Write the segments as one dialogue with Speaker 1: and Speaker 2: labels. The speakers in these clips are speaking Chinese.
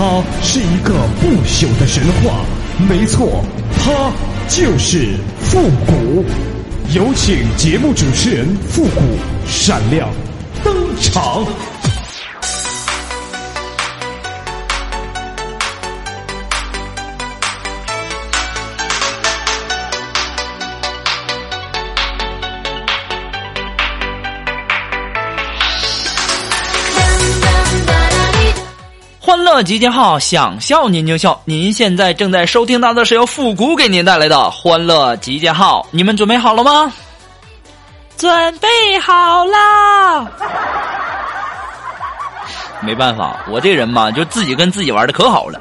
Speaker 1: 他是一个不朽的神话。没错，他就是复古。有请节目主持人复古闪亮登场。
Speaker 2: 集结号，想笑您就笑。您现在正在收听到的是由复古给您带来的《欢乐集结号》，你们准备好了吗？准备好啦！没办法，我这人嘛，就自己跟自己玩的可好了。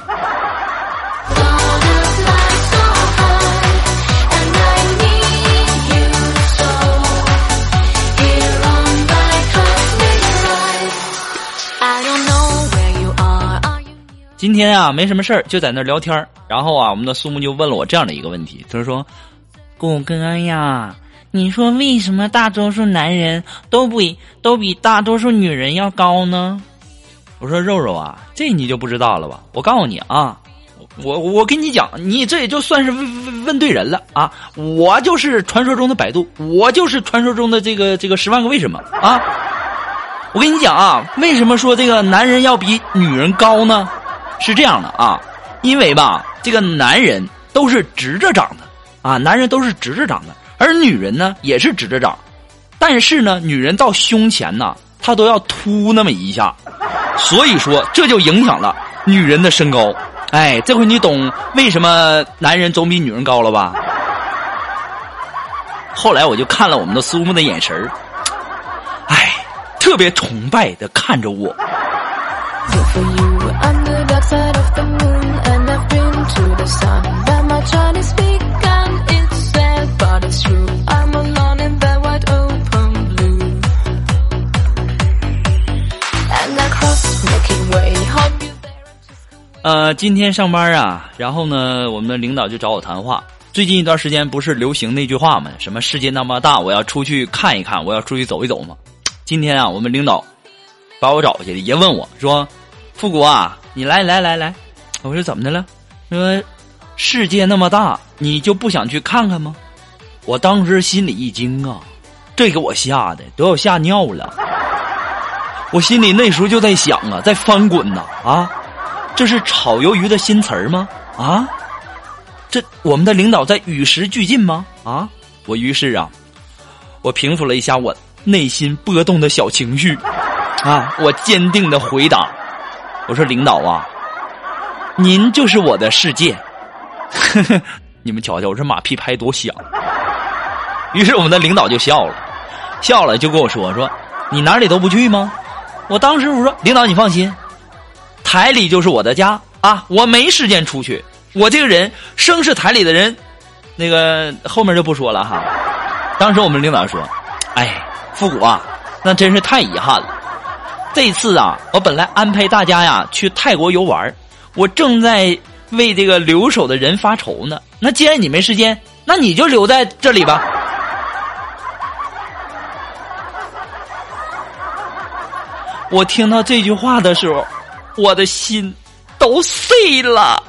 Speaker 2: 今天啊，没什么事儿，就在那聊天儿。然后啊，我们的苏木就问了我这样的一个问题，他说：“狗哥呀，你说为什么大多数男人都比都比大多数女人要高呢？”我说：“肉肉啊，这你就不知道了吧？我告诉你啊，我我跟你讲，你这也就算是问问对人了啊！我就是传说中的百度，我就是传说中的这个这个十万个为什么啊！我跟你讲啊，为什么说这个男人要比女人高呢？”是这样的啊，因为吧，这个男人都是直着长的啊，男人都是直着长的，而女人呢也是直着长，但是呢，女人到胸前呢，她都要凸那么一下，所以说这就影响了女人的身高。哎，这回你懂为什么男人总比女人高了吧？后来我就看了我们的苏木的眼神儿，哎，特别崇拜的看着我。呃，今天上班啊，然后呢，我们的领导就找我谈话。最近一段时间不是流行那句话吗？什么世界那么大，我要出去看一看，我要出去走一走吗？今天啊，我们领导把我找去，也问我说：“富国啊，你来来来来。”我说怎么的了？说世界那么大，你就不想去看看吗？我当时心里一惊啊，这给我吓的都要吓尿了。我心里那时候就在想啊，在翻滚呐啊。这是炒鱿鱼的新词儿吗？啊，这我们的领导在与时俱进吗？啊，我于是啊，我平复了一下我内心波动的小情绪，啊，我坚定的回答，我说领导啊，您就是我的世界，你们瞧瞧，我这马屁拍多响。于是我们的领导就笑了，笑了就跟我说说，你哪里都不去吗？我当时我说领导你放心。台里就是我的家啊！我没时间出去。我这个人生是台里的人，那个后面就不说了哈。当时我们领导说：“哎，复古啊，那真是太遗憾了。这次啊，我本来安排大家呀去泰国游玩，我正在为这个留守的人发愁呢。那既然你没时间，那你就留在这里吧。”我听到这句话的时候。我的心都碎了。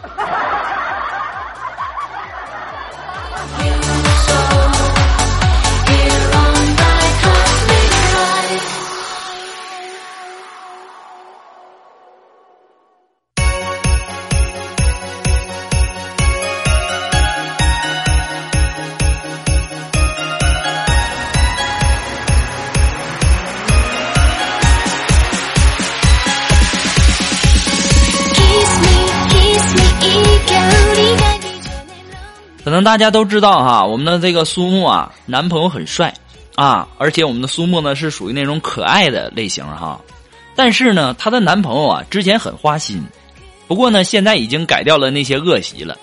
Speaker 2: 大家都知道哈，我们的这个苏木啊，男朋友很帅啊，而且我们的苏木呢是属于那种可爱的类型哈。但是呢，她的男朋友啊之前很花心，不过呢，现在已经改掉了那些恶习了。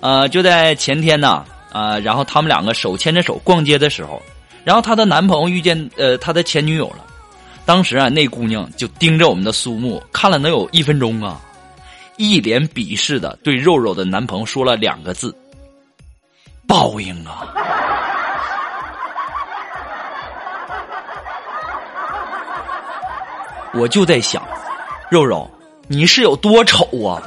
Speaker 2: 呃，就在前天呢，啊，然后他们两个手牵着手逛街的时候，然后她的男朋友遇见呃她的前女友了。当时啊，那姑娘就盯着我们的苏木看了能有一分钟啊，一脸鄙视的对肉肉的男朋友说了两个字：“报应啊！”我就在想，肉肉，你是有多丑啊？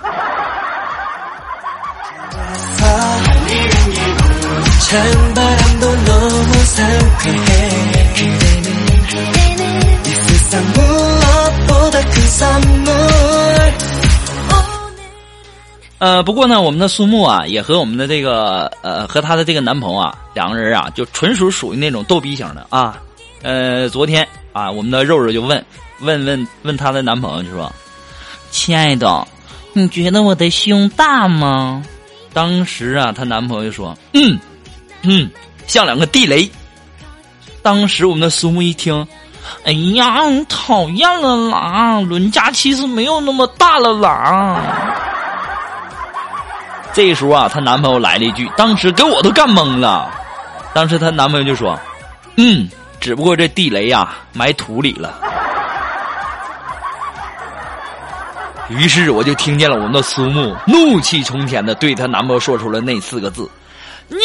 Speaker 2: 呃，不过呢，我们的苏木啊，也和我们的这个呃，和她的这个男朋友啊，两个人啊，就纯属属于那种逗逼型的啊。呃，昨天啊，我们的肉肉就问问问问她的男朋友，就说：“亲爱的，你觉得我的胸大吗？”当时啊，她男朋友就说：“嗯嗯，像两个地雷。”当时我们的苏木一听。哎呀，讨厌了啦！伦家其实没有那么大了啦。这时候啊，她男朋友来了一句，当时给我都干懵了。当时她男朋友就说：“嗯，只不过这地雷呀埋土里了。”于是我就听见了我们的苏木怒气冲天的对她男朋友说出了那四个字：“你给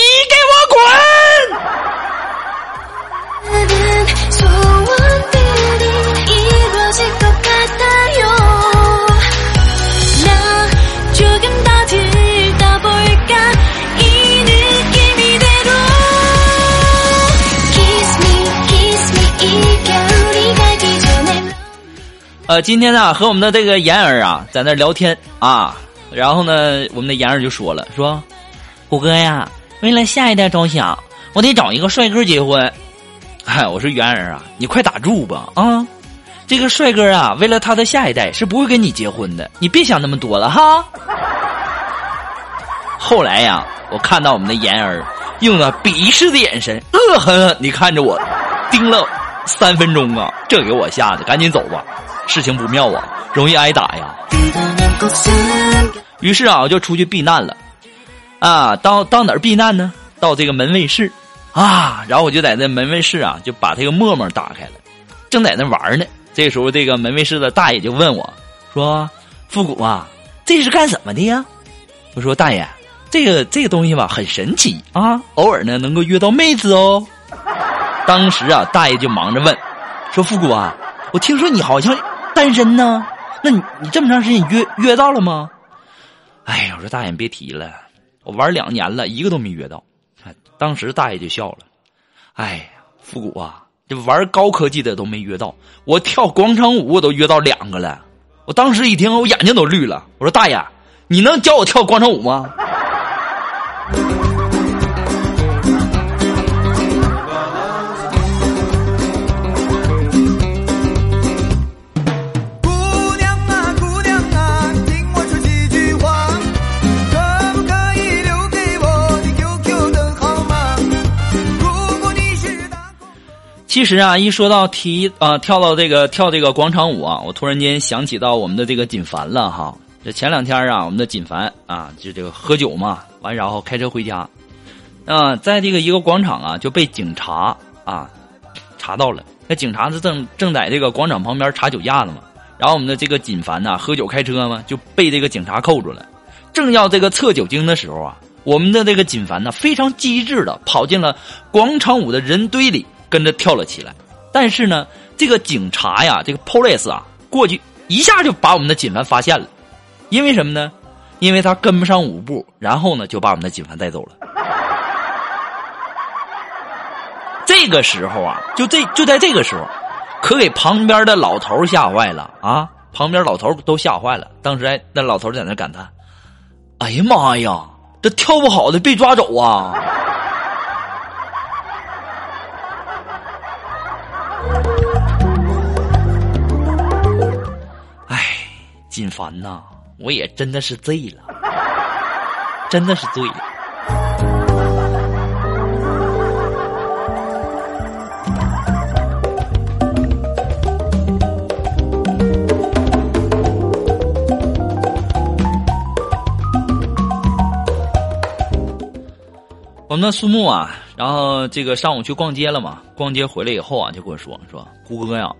Speaker 2: 呃，今天呢，和我们的这个妍儿啊，在那聊天啊，然后呢，我们的妍儿就说了，说，虎哥呀，为了下一代着想，我得找一个帅哥结婚。哎，我说妍儿啊，你快打住吧啊！这个帅哥啊，为了他的下一代是不会跟你结婚的，你别想那么多了哈。后来呀，我看到我们的妍儿用了鄙视的眼神，恶狠狠地看着我，盯了三分钟啊，这给我吓得赶紧走吧。事情不妙啊，容易挨打呀。于是啊，我就出去避难了。啊，到到哪儿避难呢？到这个门卫室啊。然后我就在那门卫室啊，就把这个陌陌打开了，正在那玩呢。这时候，这个门卫室的大爷就问我说：“复古啊，这是干什么的呀？”我说：“大爷，这个这个东西吧，很神奇啊，偶尔呢能够约到妹子哦。”当时啊，大爷就忙着问说：“复古啊，我听说你好像……”单身呢？那你你这么长时间约约到了吗？哎呀，我说大爷别提了，我玩两年了，一个都没约到。当时大爷就笑了。哎呀，复古啊，这玩高科技的都没约到，我跳广场舞我都约到两个了。我当时一听，我眼睛都绿了。我说大爷，你能教我跳广场舞吗？其实啊，一说到提啊跳到这个跳这个广场舞啊，我突然间想起到我们的这个锦凡了哈。这前两天啊，我们的锦凡啊，就这个喝酒嘛，完然后开车回家，啊，在这个一个广场啊，就被警察啊查到了。那警察是正正在这个广场旁边查酒驾呢嘛。然后我们的这个锦凡呐，喝酒开车嘛，就被这个警察扣住了。正要这个测酒精的时候啊，我们的这个锦凡呢，非常机智的跑进了广场舞的人堆里。跟着跳了起来，但是呢，这个警察呀，这个 police 啊，过去一下就把我们的锦凡发现了，因为什么呢？因为他跟不上舞步，然后呢，就把我们的锦凡带走了。这个时候啊，就这就在这个时候，可给旁边的老头吓坏了啊！旁边老头都吓坏了。当时哎，那老头在那感叹：“哎呀妈呀，这跳不好的被抓走啊！”心烦呐我也真的是醉了。真的是醉了。我们的苏木啊然后这个上午去逛街了嘛逛街回来以后啊就跟我说说胡哥呀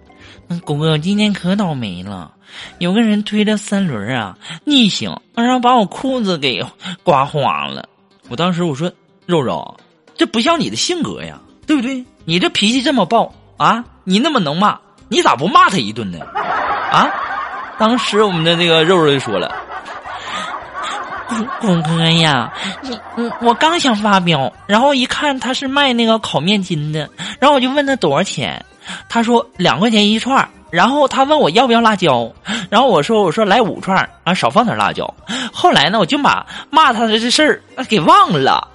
Speaker 2: 谷哥今天可倒霉了，有个人推着三轮啊逆行，然后把我裤子给刮花了。我当时我说肉肉，这不像你的性格呀，对不对？你这脾气这么暴啊，你那么能骂，你咋不骂他一顿呢？啊？当时我们的那个肉肉就说了。谷哥呀，你嗯，我刚想发飙，然后一看他是卖那个烤面筋的，然后我就问他多少钱，他说两块钱一串，然后他问我要不要辣椒，然后我说我说来五串啊，少放点辣椒。后来呢，我就把骂他的这事儿给忘了。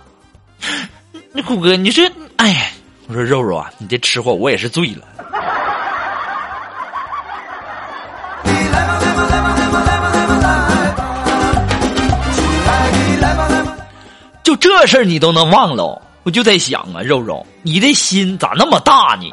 Speaker 2: 那虎哥，你说，哎，我说肉肉啊，你这吃货我也是醉了。就这事儿你都能忘了，我就在想啊，肉肉，你这心咋那么大呢？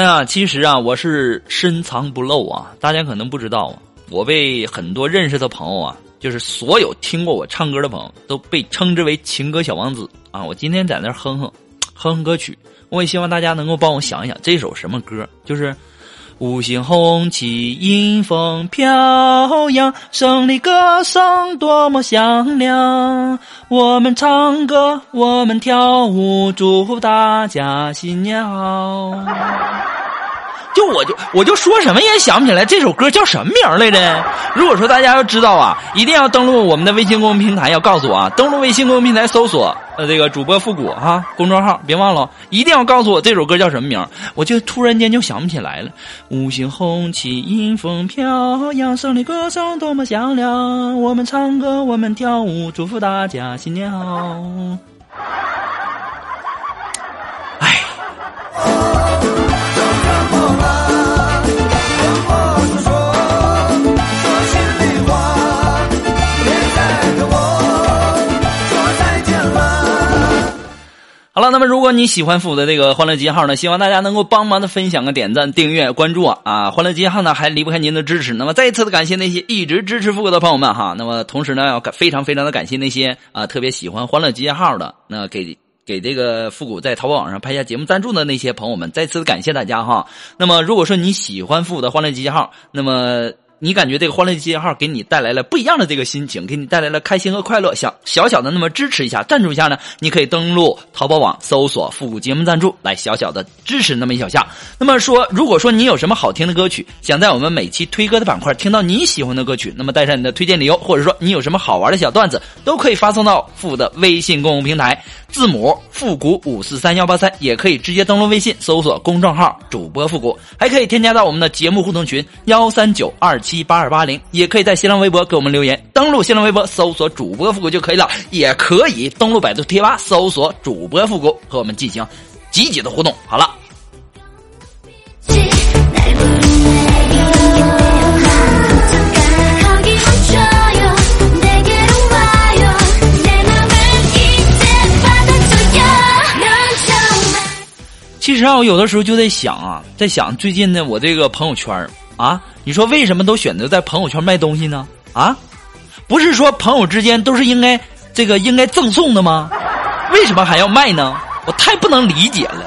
Speaker 2: 哎呀，其实啊，我是深藏不露啊，大家可能不知道，我被很多认识的朋友啊，就是所有听过我唱歌的朋友，都被称之为情歌小王子啊。我今天在那哼哼，哼哼歌曲。我也希望大家能够帮我想一想这首什么歌，就是五星红旗迎风飘扬，胜利歌声多么响亮。我们唱歌，我们跳舞，祝福大家新年好。就我就我就说什么也想不起来这首歌叫什么名来着。如果说大家要知道啊，一定要登录我们的微信公众平台，要告诉我啊，登录微信公众平台搜索这个主播复古哈公众号，别忘了，一定要告诉我这首歌叫什么名。我就突然间就想不起来了。五星红旗迎风飘扬，胜利歌声多么响亮。我们唱歌，我们跳舞，祝福大家新年好。好了，那么如果你喜欢复古的这个欢乐集号呢，希望大家能够帮忙的分享个点赞、订阅、关注啊！啊，欢乐集号呢还离不开您的支持。那么再一次的感谢那些一直支持复古的朋友们哈。那么同时呢，要非常非常的感谢那些啊特别喜欢欢乐集结号的，那给给这个复古在淘宝网上拍下节目赞助的那些朋友们，再次感谢大家哈。那么如果说你喜欢复古的欢乐集结号，那么。你感觉这个欢乐集结号给你带来了不一样的这个心情，给你带来了开心和快乐，想小小的那么支持一下、赞助一下呢？你可以登录淘宝网搜索“复古节目赞助”来小小的支持那么一小下。那么说，如果说你有什么好听的歌曲，想在我们每期推歌的板块听到你喜欢的歌曲，那么带上你的推荐理由，或者说你有什么好玩的小段子，都可以发送到复的微信公众平台，字母复古五四三幺八三，也可以直接登录微信搜索公众号主播复古，还可以添加到我们的节目互动群幺三九二七。八二八零，也可以在新浪微博给我们留言。登录新浪微博搜索主播复古就可以了，也可以登录百度贴吧搜索主播复古和我们进行积极的互动。好了。实啊，我有的时候就在想啊，在想最近呢我这个朋友圈啊。你说为什么都选择在朋友圈卖东西呢？啊，不是说朋友之间都是应该这个应该赠送的吗？为什么还要卖呢？我太不能理解了。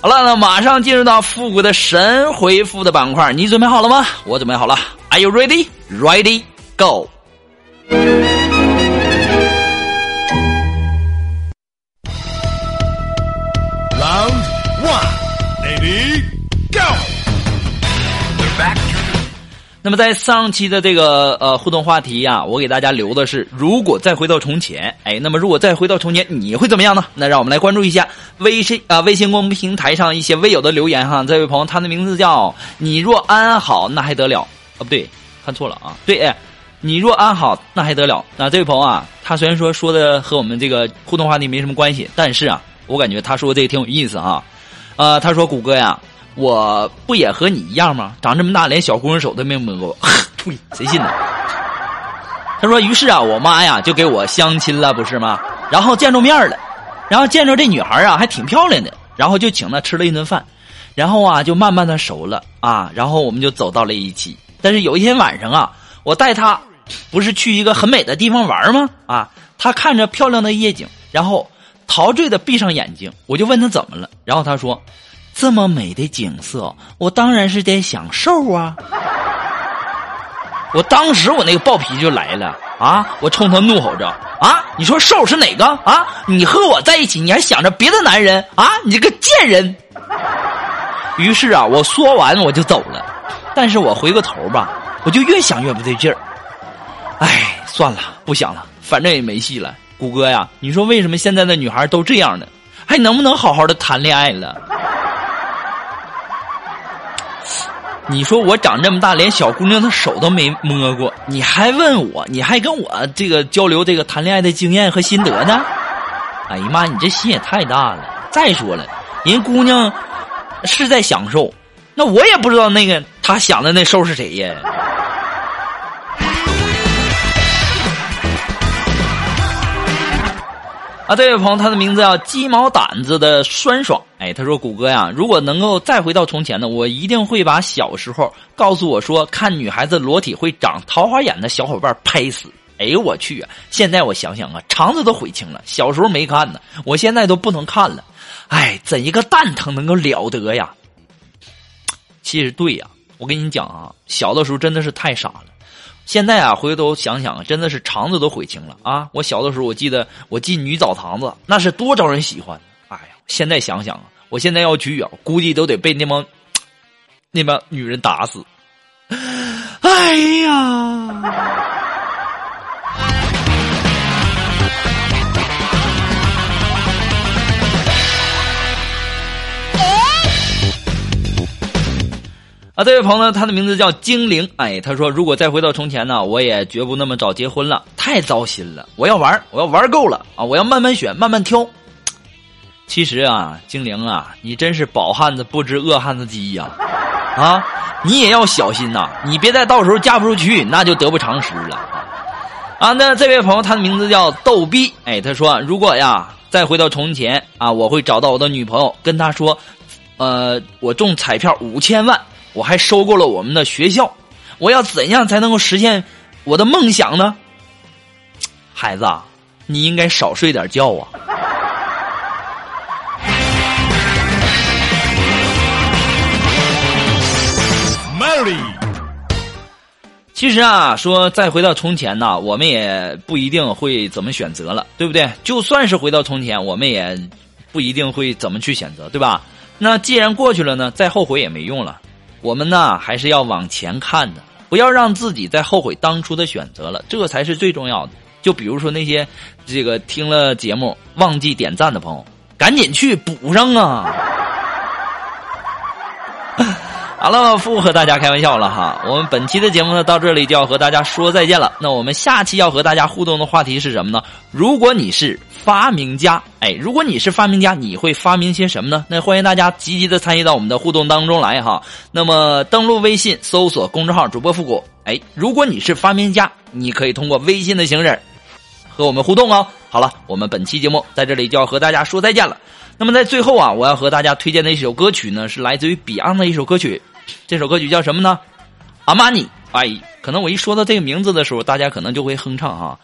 Speaker 2: 好了，那马上进入到复古的神回复的板块，你准备好了吗？我准备好了。Are you ready? Ready? Go. Go. 那么在上期的这个呃互动话题呀，我给大家留的是，如果再回到从前，哎，那么如果再回到从前，你会怎么样呢？那让我们来关注一下微信啊微信公众平台上一些微友的留言哈。这位朋友，他的名字叫你若安好，那还得了？啊，不对，看错了啊，对，哎，你若安好，那还得了？那这位朋友啊，他虽然说说的和我们这个互动话题没什么关系，但是啊，我感觉他说这个挺有意思哈。呃，他说：“谷歌呀，我不也和你一样吗？长这么大连小姑娘手都没摸过，呸，谁信呢？”他说：“于是啊，我妈呀就给我相亲了，不是吗？然后见着面了，然后见着这女孩啊还挺漂亮的，然后就请她吃了一顿饭，然后啊就慢慢的熟了啊，然后我们就走到了一起。但是有一天晚上啊，我带她不是去一个很美的地方玩吗？啊，他看着漂亮的夜景，然后陶醉的闭上眼睛，我就问他怎么了，然后他说：这么美的景色，我当然是得享受啊。”我当时我那个暴脾气就来了啊！我冲他怒吼着啊！你说瘦是哪个啊？你和我在一起，你还想着别的男人啊？你这个贱人！于是啊，我说完我就走了。但是我回过头吧，我就越想越不对劲儿。哎，算了，不想了，反正也没戏了。谷歌呀，你说为什么现在的女孩都这样呢？还能不能好好的谈恋爱了？你说我长这么大，连小姑娘的手都没摸过，你还问我，你还跟我这个交流这个谈恋爱的经验和心得呢？哎呀妈，你这心也太大了！再说了，人姑娘是在享受，那我也不知道那个她想的那受是谁呀。啊，这位朋友，他的名字叫鸡毛掸子的酸爽。哎，他说：“谷歌呀，如果能够再回到从前呢，我一定会把小时候告诉我说看女孩子裸体会长桃花眼的小伙伴拍死。”哎呦我去啊！现在我想想啊，肠子都悔青了。小时候没看呢，我现在都不能看了。哎，怎一个蛋疼能够了得呀？其实对呀，我跟你讲啊，小的时候真的是太傻了。现在啊，回头想想，真的是肠子都悔青了啊！我小的时候，我记得我进女澡堂子，那是多招人喜欢。哎呀，现在想想啊，我现在要去啊，估计都得被那帮 那帮女人打死。哎呀！啊，这位朋友，他的名字叫精灵。哎，他说，如果再回到从前呢，我也绝不那么早结婚了，太糟心了。我要玩，我要玩够了啊！我要慢慢选，慢慢挑。其实啊，精灵啊，你真是饱汉子不知饿汉子饥呀！啊，你也要小心呐，你别再到时候嫁不出去，那就得不偿失了啊！啊，那这位朋友，他的名字叫逗逼。哎，他说，如果呀，再回到从前啊，我会找到我的女朋友，跟她说，呃，我中彩票五千万。我还收购了我们的学校，我要怎样才能够实现我的梦想呢？孩子，你应该少睡点觉啊。其实啊，说再回到从前呢，我们也不一定会怎么选择了，对不对？就算是回到从前，我们也不一定会怎么去选择，对吧？那既然过去了呢，再后悔也没用了。我们呢还是要往前看的，不要让自己再后悔当初的选择了，这才是最重要的。就比如说那些这个听了节目忘记点赞的朋友，赶紧去补上啊！好了，不和大家开玩笑了哈。我们本期的节目呢到这里就要和大家说再见了。那我们下期要和大家互动的话题是什么呢？如果你是发明家，哎，如果你是发明家，你会发明些什么呢？那欢迎大家积极的参与到我们的互动当中来哈。那么登录微信搜索公众号主播复古，哎，如果你是发明家，你可以通过微信的形式和我们互动哦。好了，我们本期节目在这里就要和大家说再见了。那么在最后啊，我要和大家推荐的一首歌曲呢，是来自于 Beyond 的一首歌曲。这首歌曲叫什么呢？阿玛尼。哎，可能我一说到这个名字的时候，大家可能就会哼唱啊。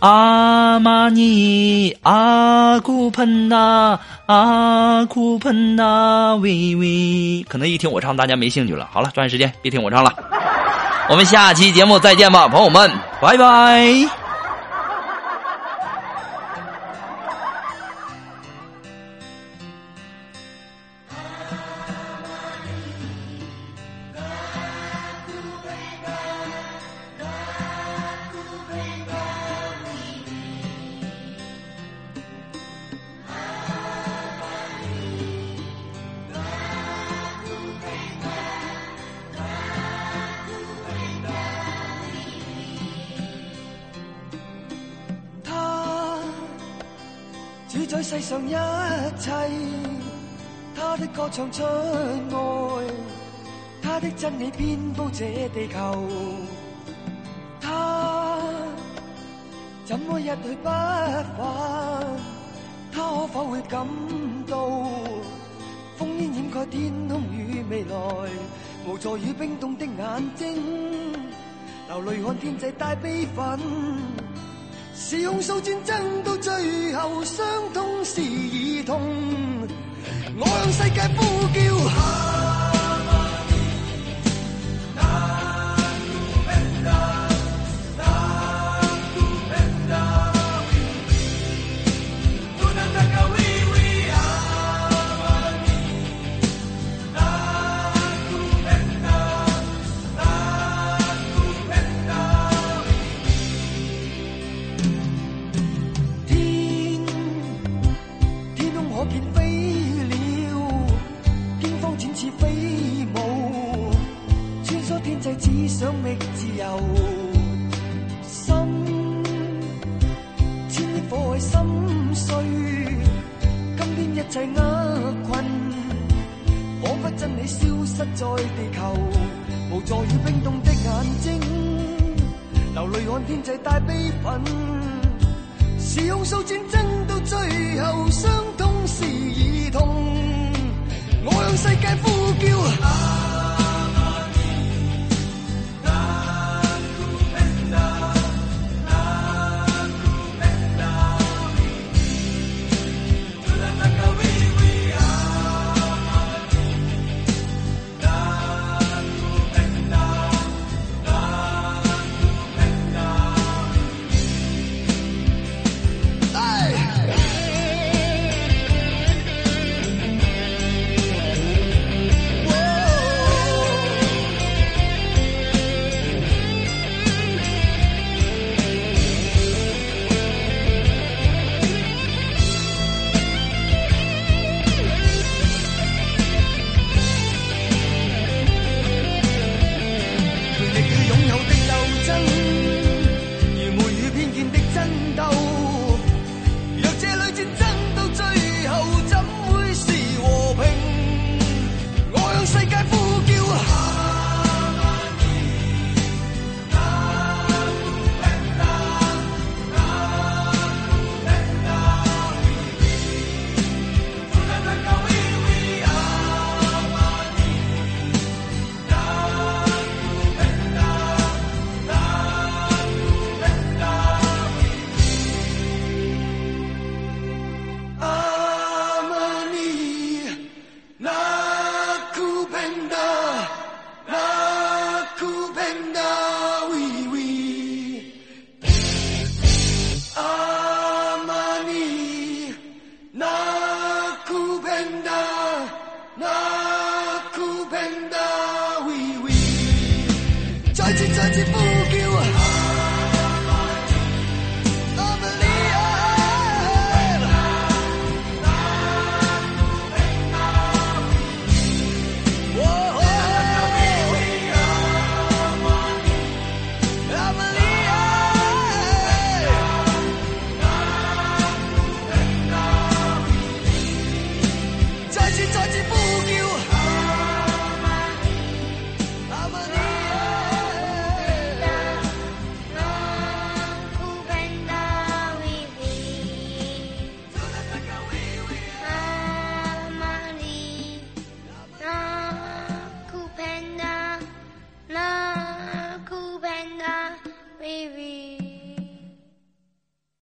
Speaker 2: 阿玛尼，阿库喷呐，阿库喷呐，喂喂。可能一听我唱，大家没兴趣了。好了，抓紧时间，别听我唱了。我们下期节目再见吧，朋友们，拜拜。世上一切，他的歌唱出爱，他的真理遍布这地球，他
Speaker 3: 怎么一去不返？他可否会感到烽烟掩盖天空与未来，无助与冰冻的眼睛，流泪看天际带悲愤。是控诉战争最后，伤痛是儿痛。我向世界呼叫。只想觅自由。心，千億火海心碎，今天一切厄困，仿佛真理消失在地球，無助与冰凍的眼睛，流淚看天際帶悲憤。是控訴戰爭到最後，傷痛是兒童。我向世界呼叫。